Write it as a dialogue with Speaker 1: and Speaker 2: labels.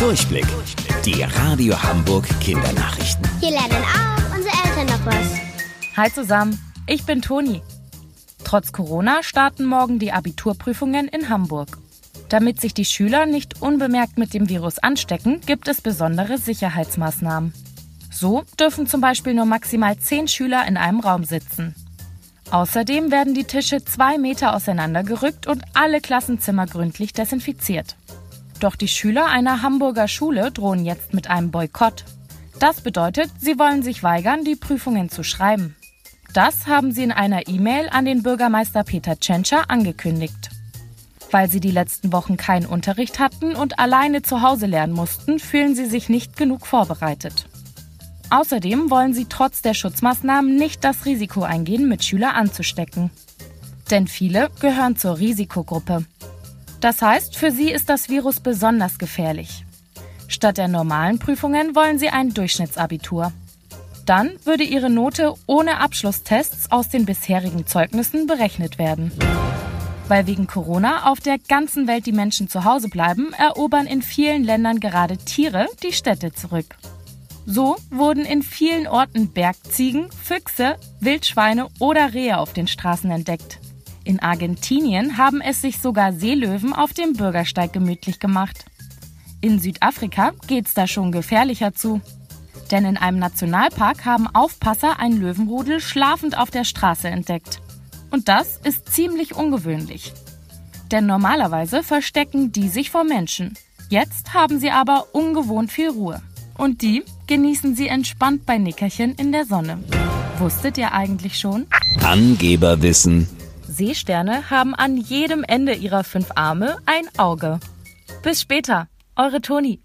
Speaker 1: Durchblick. Die Radio Hamburg Kindernachrichten.
Speaker 2: Hier lernen auch unsere Eltern noch was.
Speaker 3: Hi zusammen, ich bin Toni. Trotz Corona starten morgen die Abiturprüfungen in Hamburg. Damit sich die Schüler nicht unbemerkt mit dem Virus anstecken, gibt es besondere Sicherheitsmaßnahmen. So dürfen zum Beispiel nur maximal zehn Schüler in einem Raum sitzen. Außerdem werden die Tische zwei Meter auseinandergerückt und alle Klassenzimmer gründlich desinfiziert. Doch die Schüler einer Hamburger Schule drohen jetzt mit einem Boykott. Das bedeutet, sie wollen sich weigern, die Prüfungen zu schreiben. Das haben sie in einer E-Mail an den Bürgermeister Peter Tschentscher angekündigt. Weil sie die letzten Wochen keinen Unterricht hatten und alleine zu Hause lernen mussten, fühlen sie sich nicht genug vorbereitet. Außerdem wollen sie trotz der Schutzmaßnahmen nicht das Risiko eingehen, mit Schüler anzustecken. Denn viele gehören zur Risikogruppe. Das heißt, für sie ist das Virus besonders gefährlich. Statt der normalen Prüfungen wollen sie ein Durchschnittsabitur. Dann würde ihre Note ohne Abschlusstests aus den bisherigen Zeugnissen berechnet werden. Weil wegen Corona auf der ganzen Welt die Menschen zu Hause bleiben, erobern in vielen Ländern gerade Tiere die Städte zurück. So wurden in vielen Orten Bergziegen, Füchse, Wildschweine oder Rehe auf den Straßen entdeckt. In Argentinien haben es sich sogar Seelöwen auf dem Bürgersteig gemütlich gemacht. In Südafrika geht's da schon gefährlicher zu. Denn in einem Nationalpark haben Aufpasser ein Löwenrudel schlafend auf der Straße entdeckt. Und das ist ziemlich ungewöhnlich. Denn normalerweise verstecken die sich vor Menschen. Jetzt haben sie aber ungewohnt viel Ruhe. Und die genießen sie entspannt bei Nickerchen in der Sonne. Wusstet ihr eigentlich schon?
Speaker 1: Angeberwissen.
Speaker 3: Seesterne haben an jedem Ende ihrer fünf Arme ein Auge. Bis später, eure Toni.